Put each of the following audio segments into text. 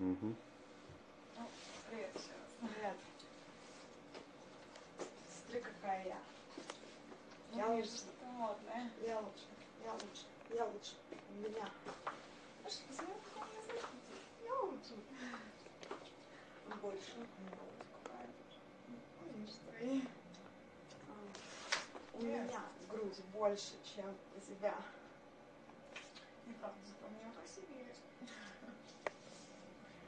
Угу. Ну, привет еще раз. Привет. Смотри, какая я. Я Я лучше. вижу, что ты модная. Я лучше, я лучше, я лучше. У меня Слушай, посмотри, какой у меня язык. Я лучше. больше. Ну, твои. А, У меня грудь больше, чем у тебя. Неправда, зато у меня красивее. Ну, ну, ну.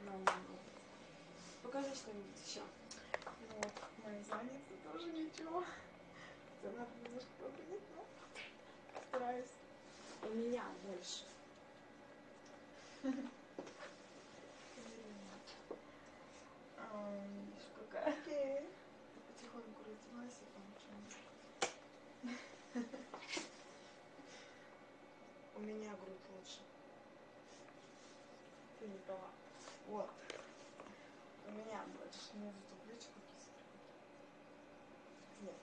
Покажи что-нибудь еще. Вот, мои задницы тоже ничего. Хотя надо немножко побрить, но стараюсь. У меня больше. Какая. Окей. Потихоньку раздевайся, там что-нибудь. У меня грудь лучше. Ты не права. Вот. У меня больше. У меня зато плечи какие смотри. Нет.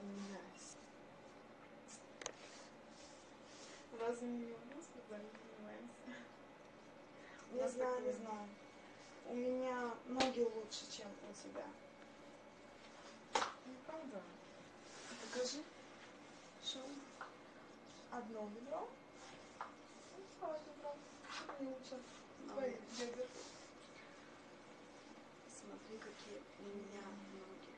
У меня Разве не у нас спортзале занимаемся? Не знаю, не знаю. У меня ноги лучше, чем у тебя. Неправда. Покажи. Что? Одно бедро. Ну, лучше? Ну. Твои бедра. Смотри, какие у меня ноги.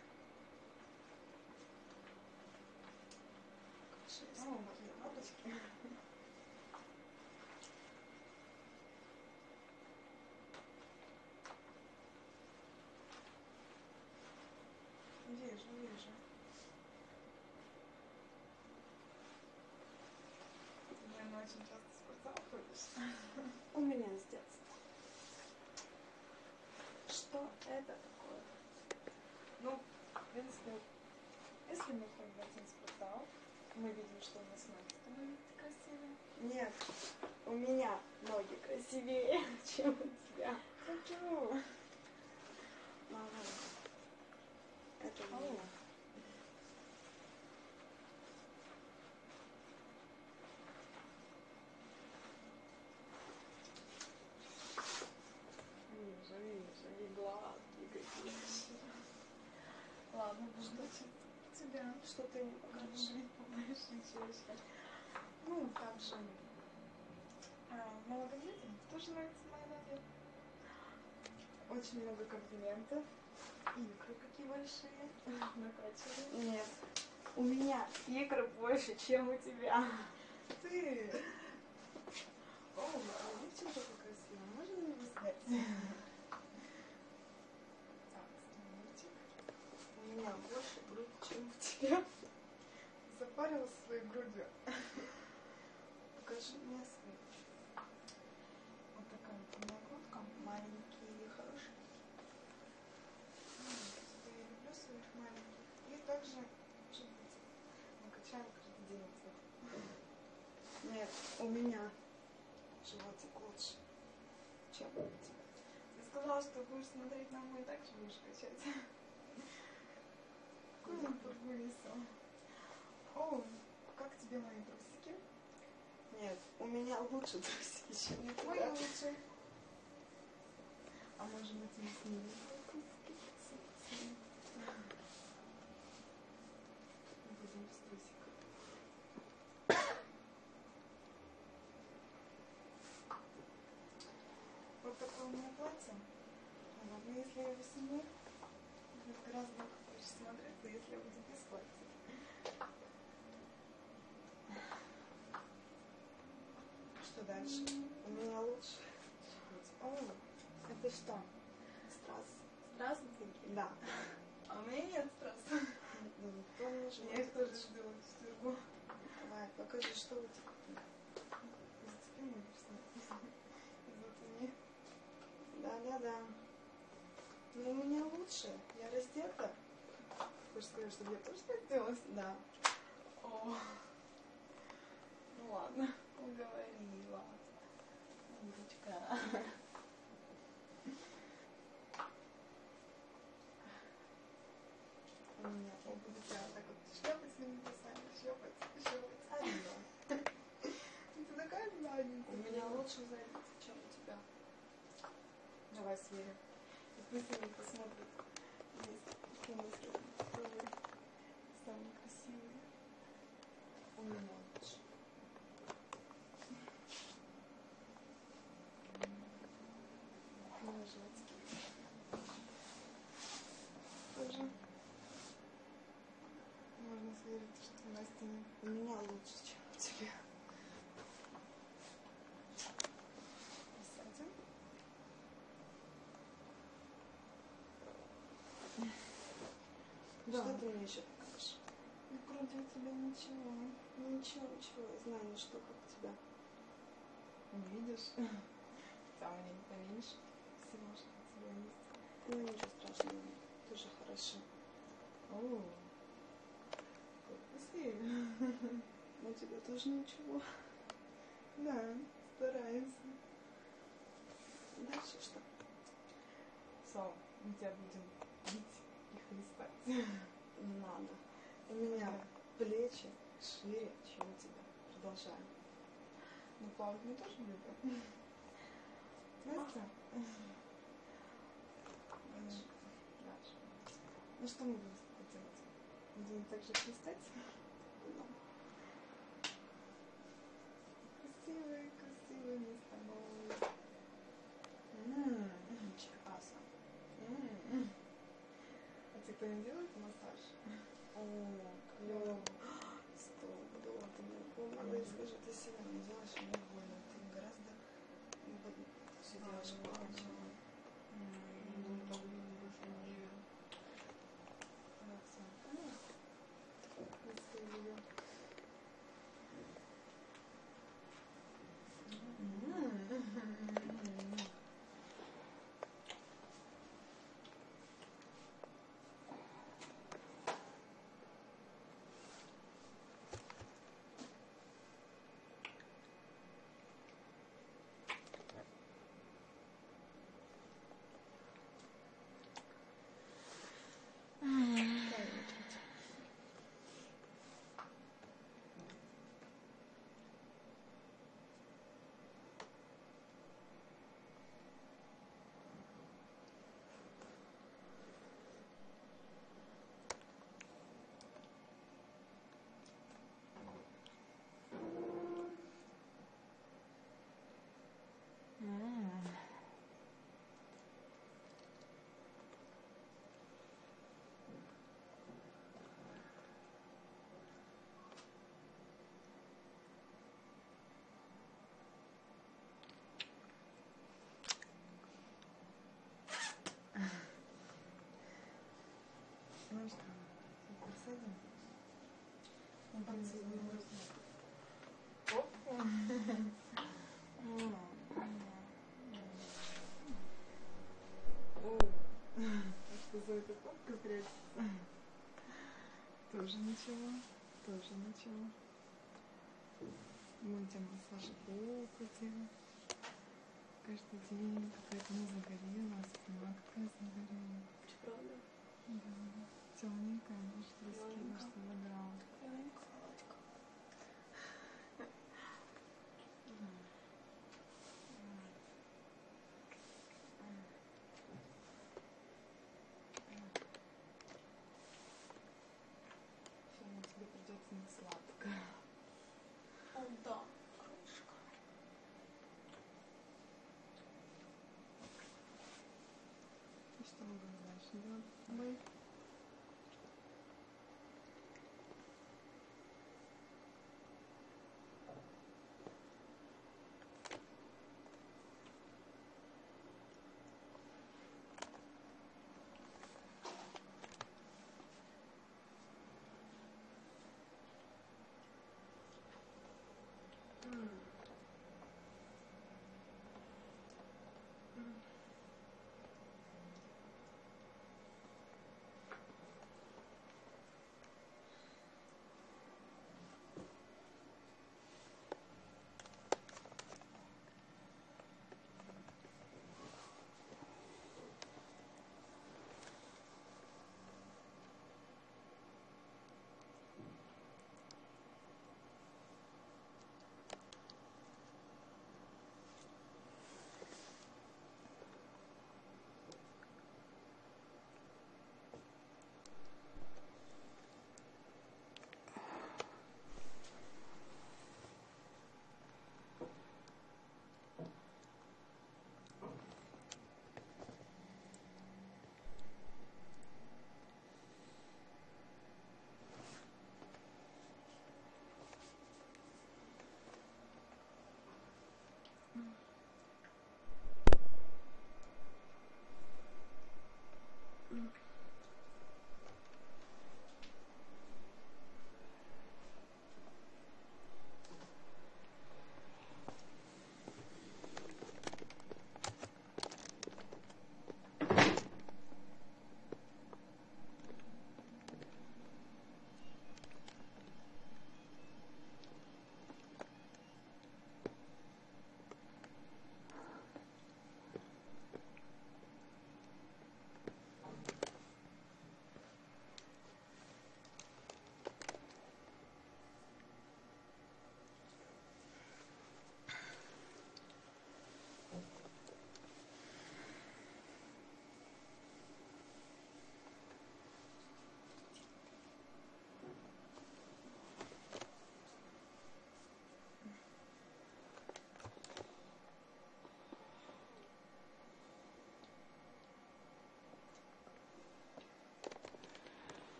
Шесть. О, какие лапочки. Вижу, вижу. Ты, наверное, очень часто в спортзал ходишь. У меня с детства. Что это такое? Ну, в принципе, если мы ходим в один спортзал, мы видим, что у нас ноги становятся красивее. Нет, у меня ноги красивее, чем у тебя. Почему? Мама, это у О. меня. Вижу, вижу, и гладкие какие. Ладно, буду учить тебя. Что ты не покажешь? Жить чаще. Ну, как же а, молодым людям тоже нравятся мои ноги. Очень много комплиментов. Икры какие большие. Накачанные. Нет. У меня икры больше, чем у тебя. Ты! О, а девчонка красивая. Можно его снять? Так, столик. У меня больше грудь, чем у тебя. Запарилась своей грудью. Покажи мне свою. Вот такая вот у меня грудка. Маленькие и хорошие. Я люблю своих маленьких. И также животик. Мы качаем каждый день. вот. Нет, у меня животик лучше, чем у тебя. Ты сказала, что будешь смотреть на мой, так же будешь качать. Какой он турбулисом. О, как тебе мои трусики? Нет, у меня лучше трусики, чем у Мои тебя. лучше. А может быть мы снимем трусики? Снимем. Будем без трусиков. Вот такое у меня платье. Ладно, если я его сниму, будет гораздо лучше смотреться, если я буду без платья. Что дальше? У меня лучше. О, Это что? Страз. Здравствуйте. Да. а у меня нет страстно. Ну, кто мне животик Я их тоже стирку. Давай, покажи, что у тебя. Зацепи. Зацени. Да-да-да. Ну, у меня лучше. Я раздета. Хочешь сказать, чтобы я тоже так делала? Да. О. Ну ладно, уговорила. Умничка. У меня Я буду тебя так вот шлепать своими волосами, шлепать, шлепать. Алина. Ты такая милая. лучше зайдет, чем у тебя. Давай сверим. И пусть они посмотрят. Есть хумус второй. Самый красивый. У меня лучше. На животике. Тоже. Можно сверить, что у Насти не У меня лучше, чем у тебя. Присядем. Что ты мне еще покажешь? Ну, кроме тебя ничего. Ну ничего, ничего, я знаю, ну что, как тебя. Не видишь? У меня не поменьше всего, что у тебя есть. Ну ничего страшного, тоже хорошо. О, красиво. Но у тебя тоже ничего. Да, стараемся. Дальше что? Сол, мы тебя будем бить и хлестать. Не надо. У меня плечи шире, чем у тебя. Продолжаем. Ну, плавать мы тоже любим. Настя? Ну, что мы будем делать? Будем также хлестать? Ну, Красивые, красивые мы А тебе кто-нибудь делает массаж? О, клево. Стопудово ты мне помнила. Я скажу, ты сегодня делаешь мне больно. Ты гораздо больно. Все делаешь плавно. Ну, так больше не живем. Да, всё. Красивые. М. Дай выключить. М. Ну что, посадим? Он там Оп. О, а что за эта попка прячется? Тоже ничего, тоже ничего. Мы тебя массаж боку делаем. Каждый день какая-то не загорела, спина какая загорела. Правда? Да, темненькая, может, раскинешь, что задрала. Кладька. Сегодня тебе придется не сладко. О, да. Что мы будем дальше делать с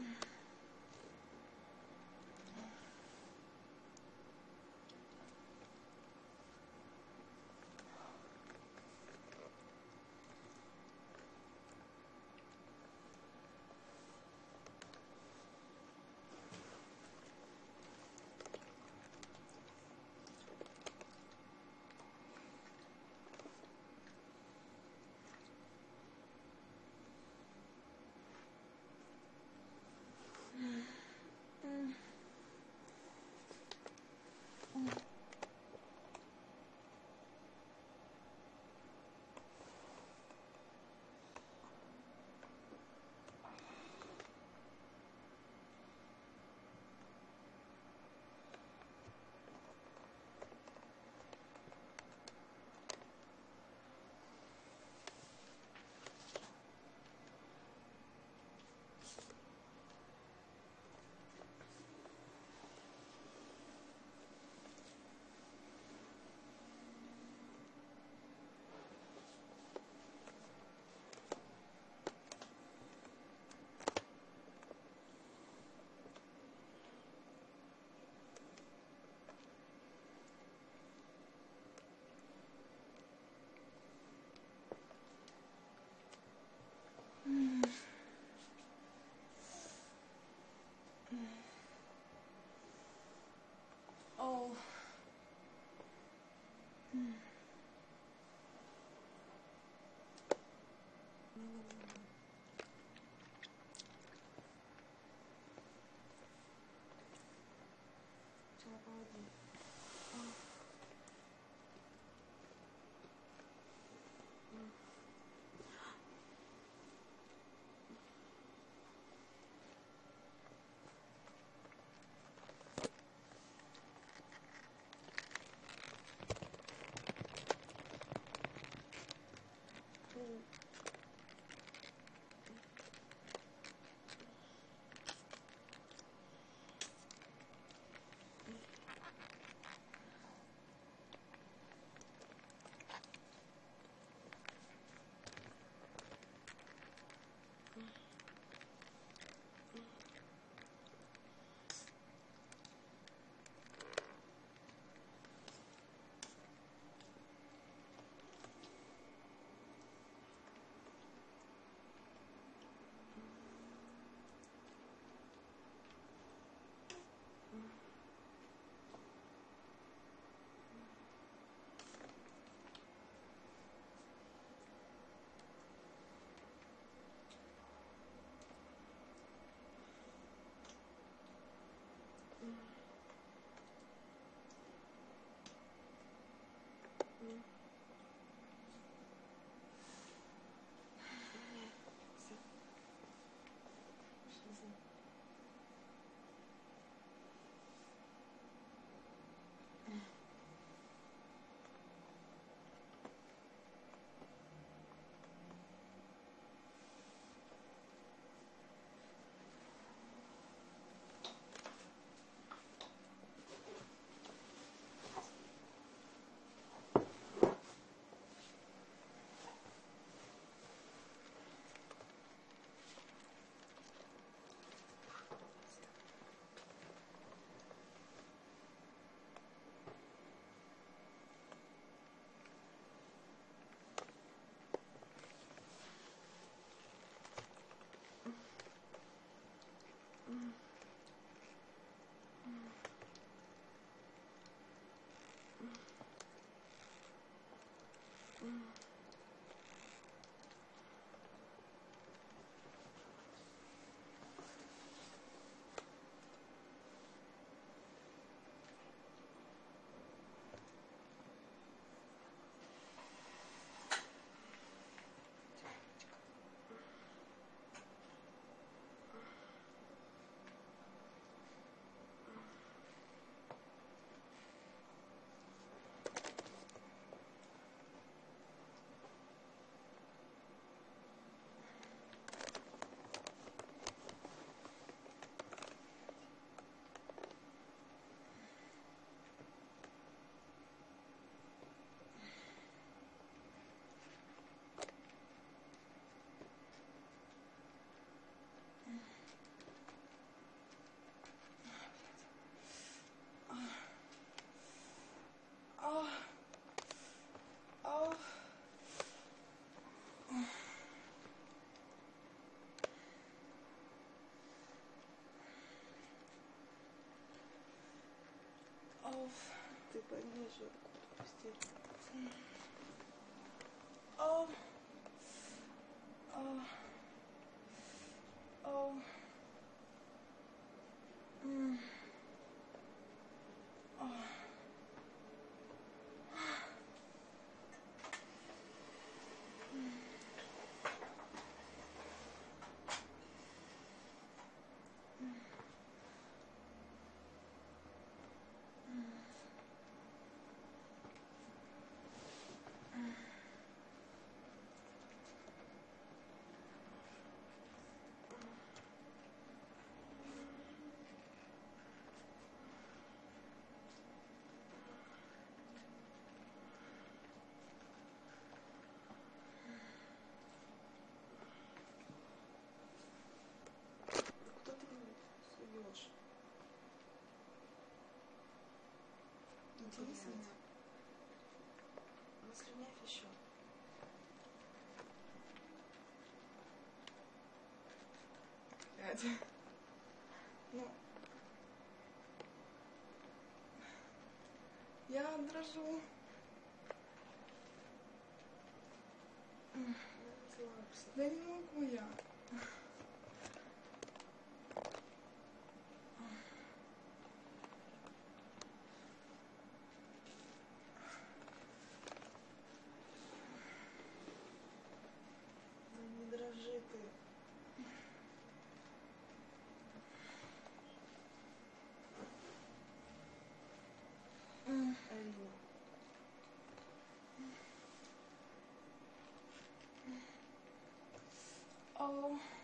Mm-hmm. Auf. Ты пониже руку опусти. Auf. Auf. Auf. Интересно. Наслюнявь еще. Блядь. Ну. Я дрожу. Да не могу я. お。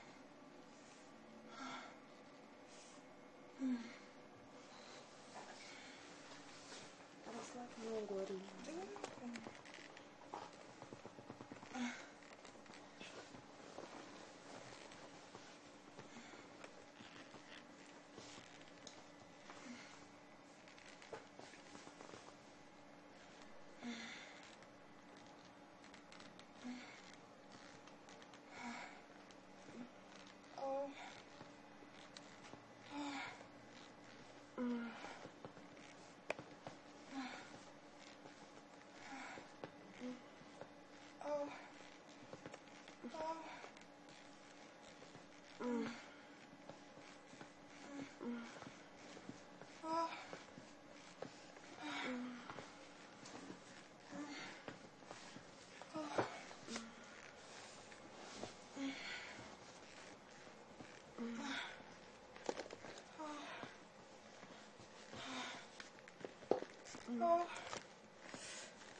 Oh.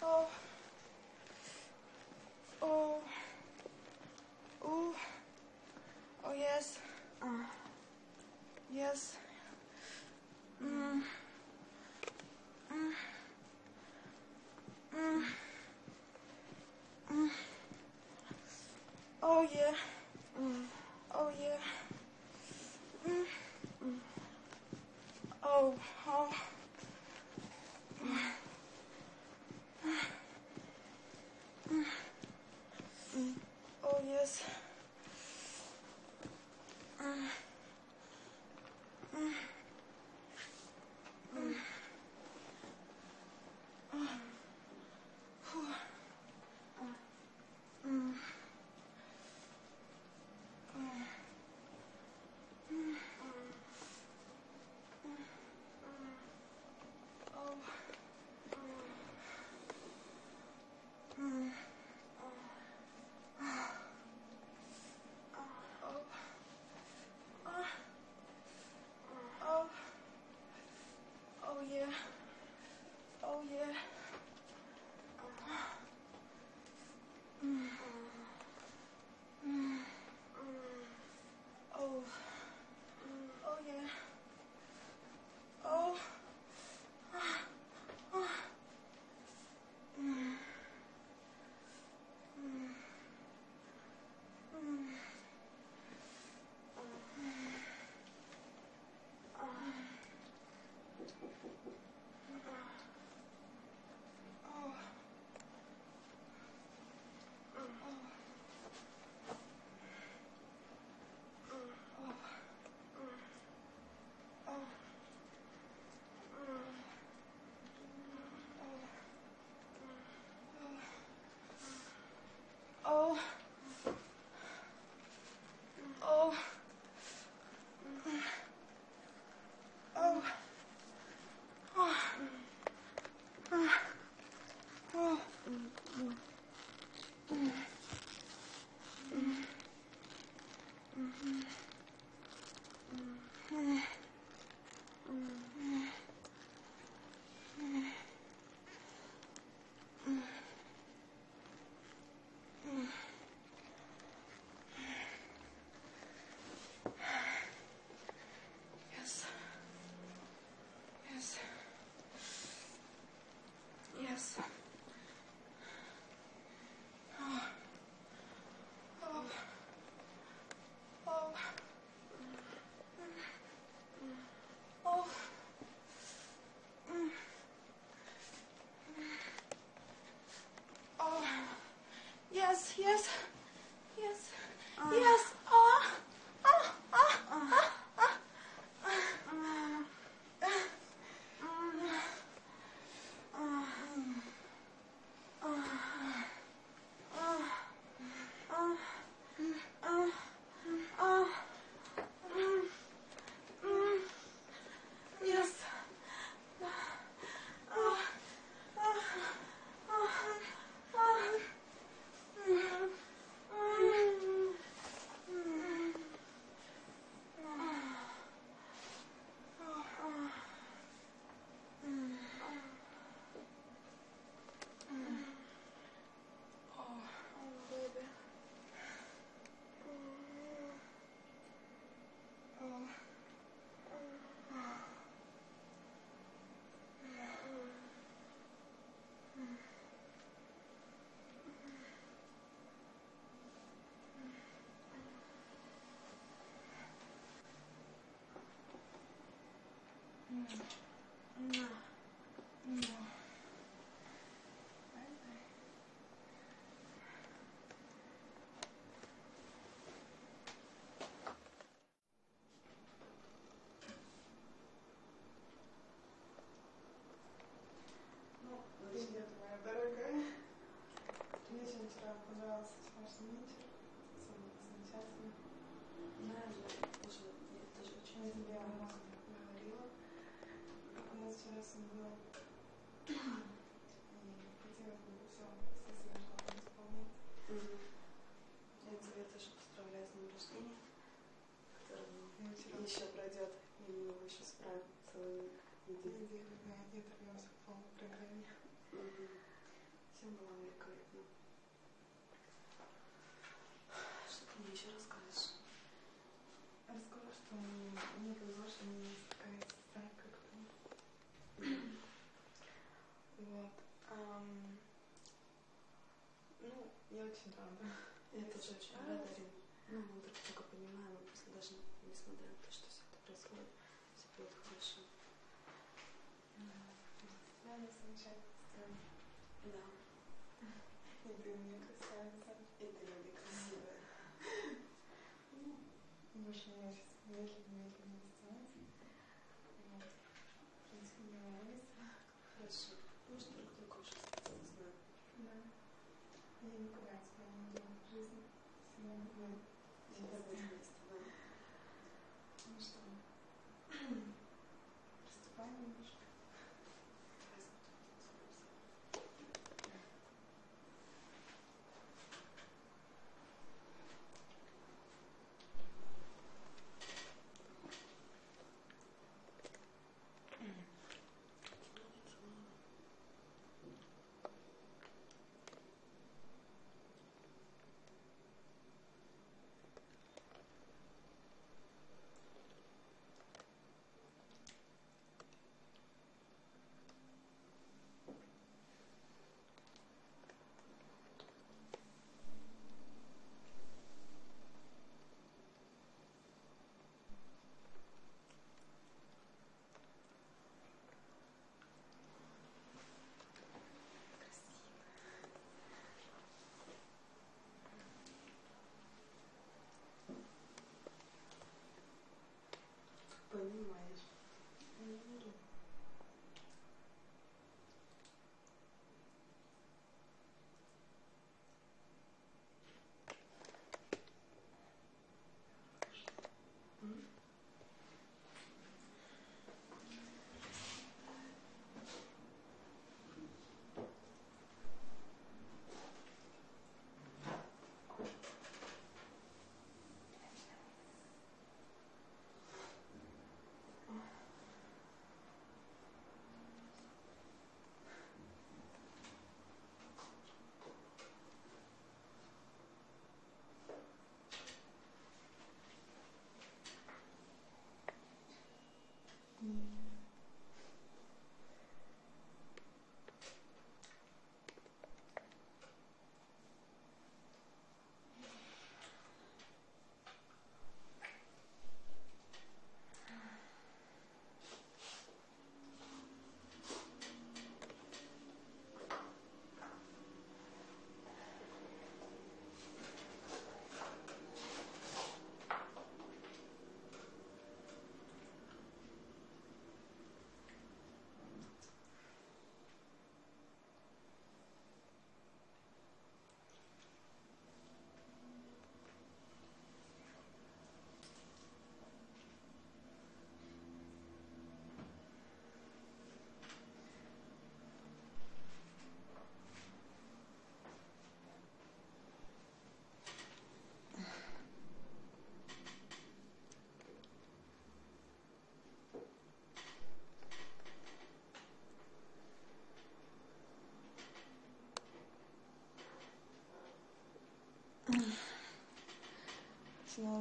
Oh. Oh. Oh. Oh yes. Yes. Mm. Mm. Mm. Mm. Oh yeah. gracias. Замечательный. Знаю, я тоже, я тоже очень люблю. говорила, все было. И хотелось бы все, все свои желания исполнять. Мгм. Я тебя тоже поздравляю с днем рождения, который Я еще пройдет, и мы его еще справим целую неделю. неделю, да, не оторвемся в полной программе. Мгм. Всем было великолепно. Что ты мне еще расскажешь? Расскажу, что мне, мне повезло, что у меня есть такая сестра, как ты. Вот. Ам, ну, я очень рада. Я тоже очень рада, Рин. Ну, мы друг друга понимаем, просто даже несмотря на то, что все это происходит, все будет хорошо. Я не замечательная. Да. И ты мне красавица. И ты, Люби, красивая. Ну, Будешь меня сейчас медленно-медленно рисовать. Вот. В принципе, мне нравится. Хорошо. Мы же друг друга уже знаем. Да. Я никогда тебя не видела в жизни. Всегда буду Всегда будем вместе, да. Ну что,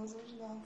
Начинаю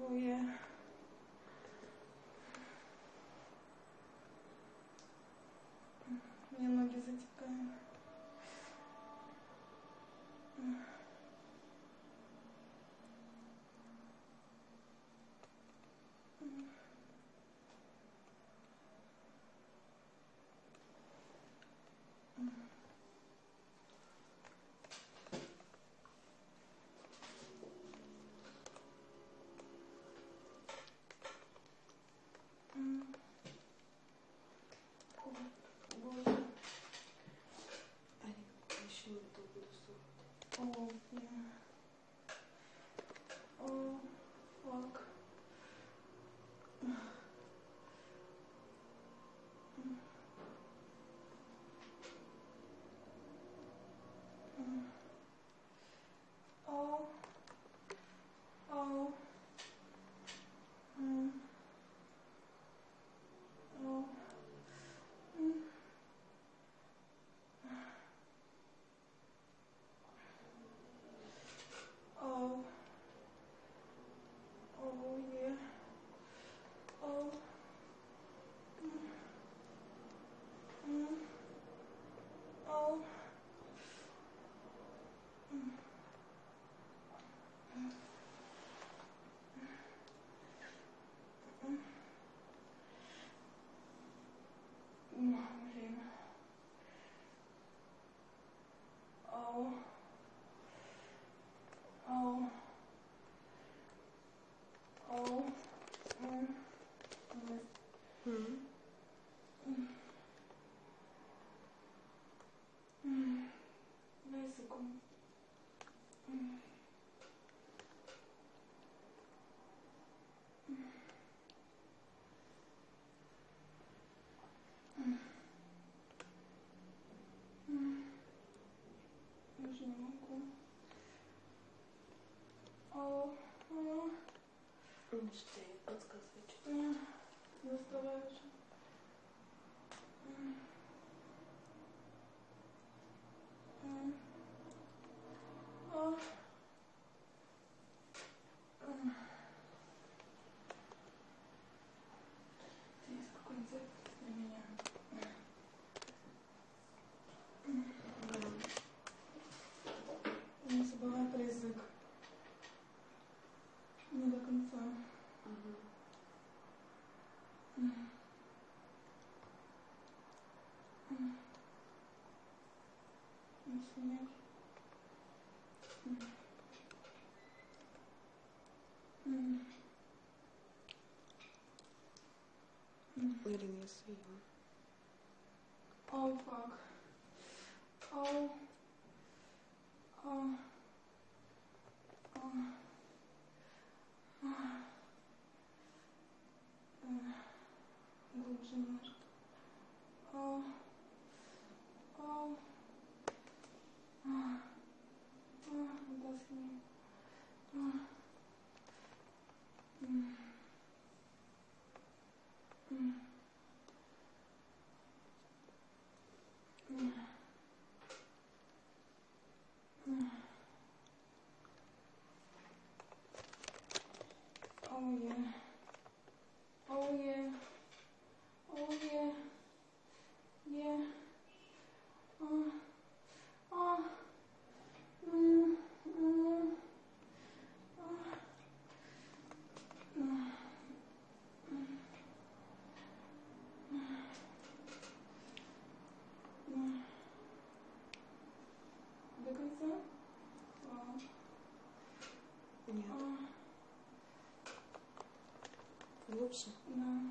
Oh, Hallelujah Oh, yeah. Ну что, я подсказываю. что- м, заставляю уже. Ларин, я съела. Oh, fuck. Oh. Oh. Oh. Глубже немножко. Oh. глубже. Да.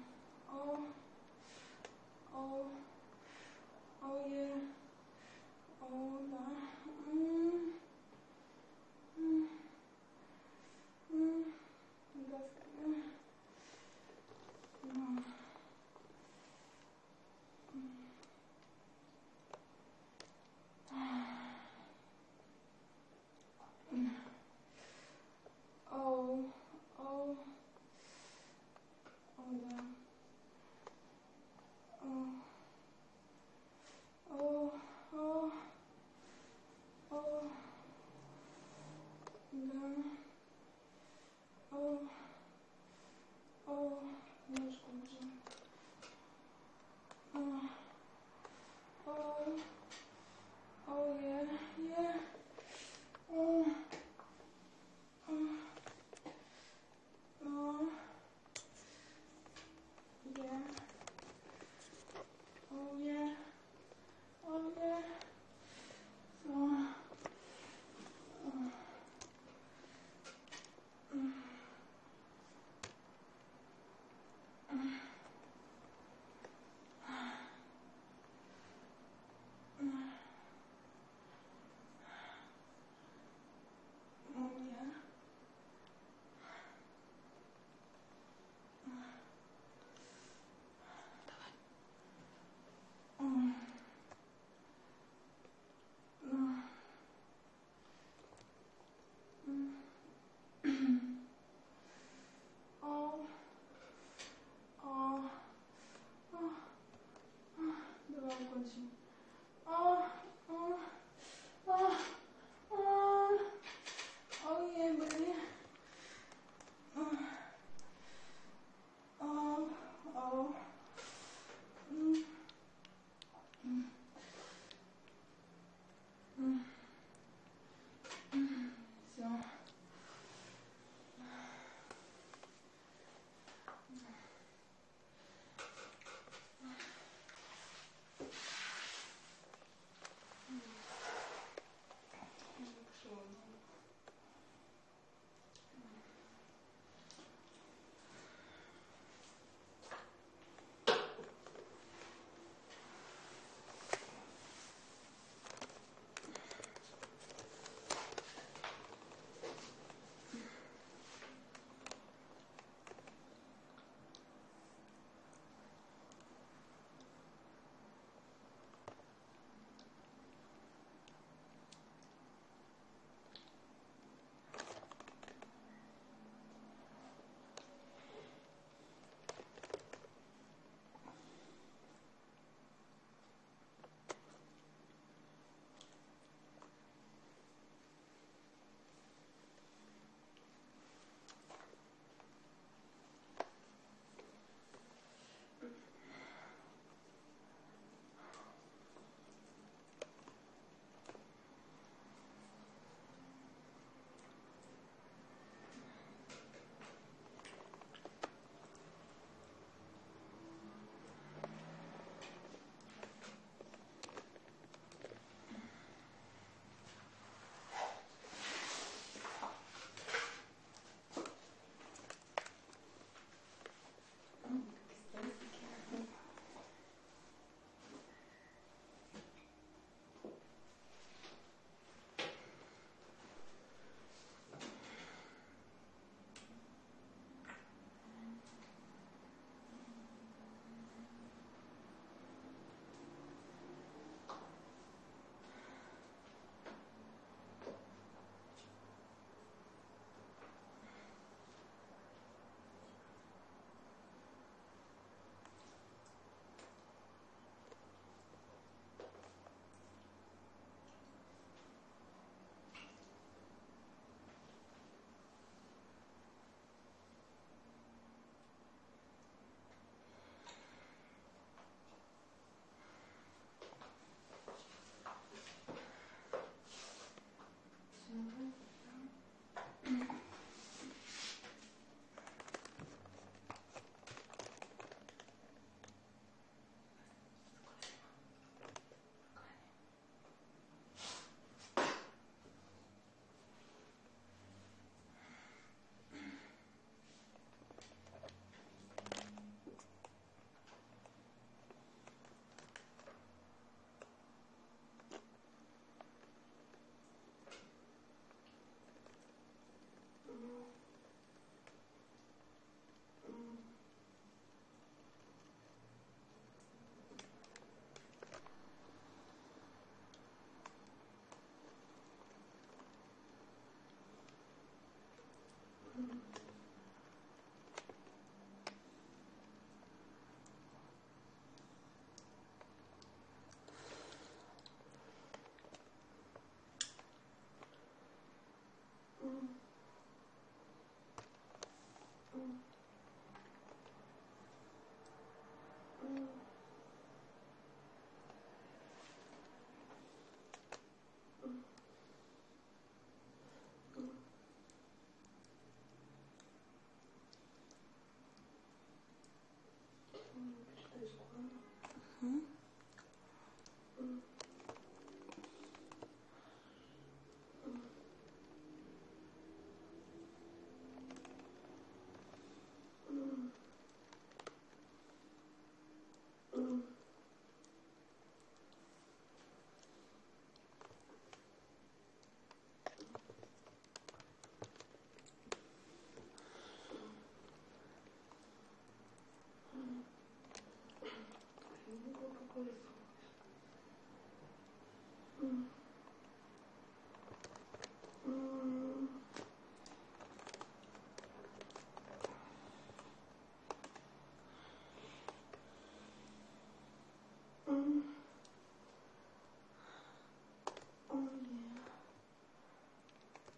Mm-hmm.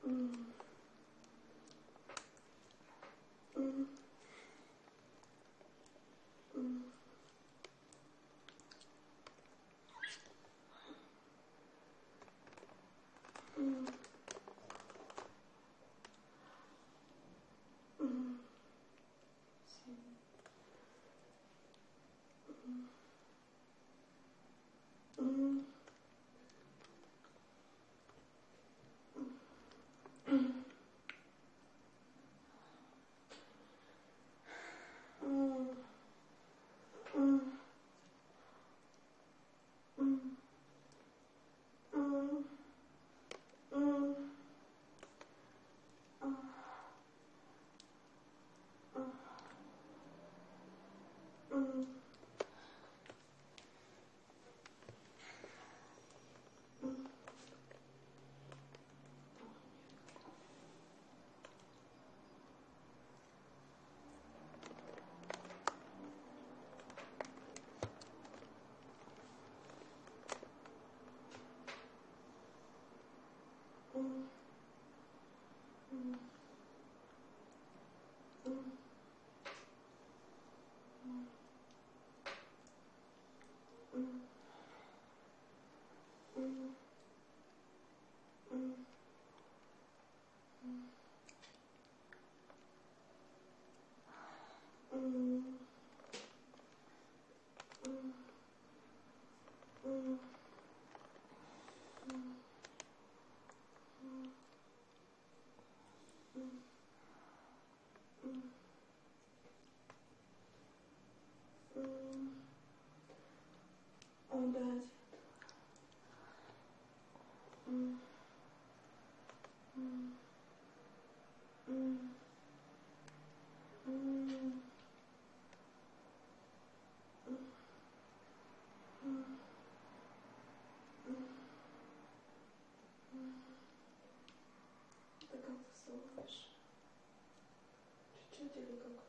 嗯。嗯。嗯。嗯。Mm-hmm. mm-hmm. М. Ты как засовываешь? Чуть-чуть или как?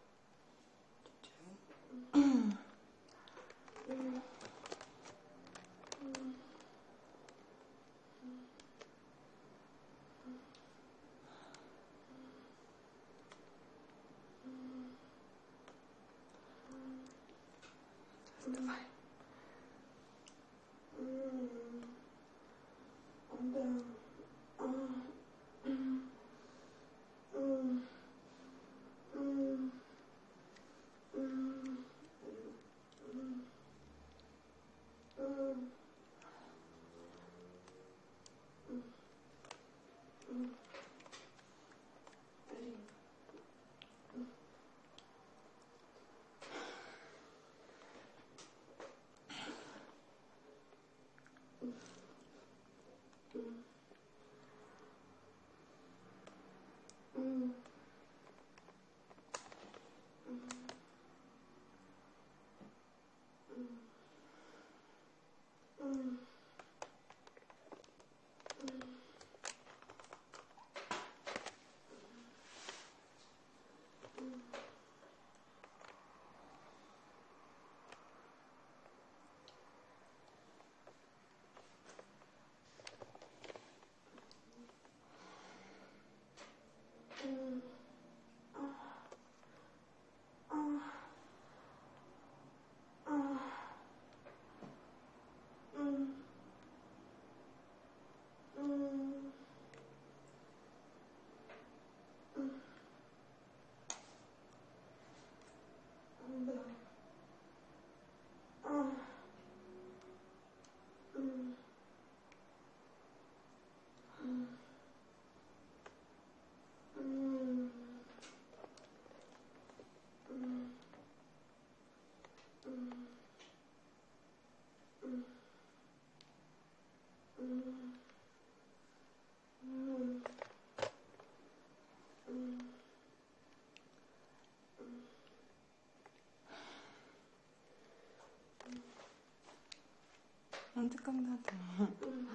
Ну ты когда-то. Арина,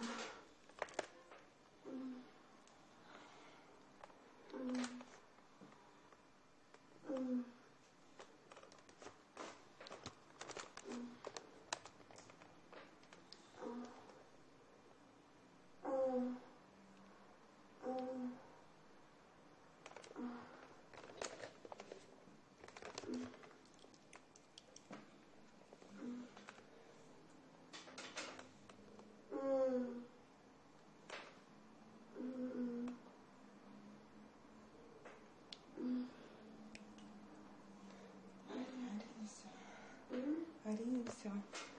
все.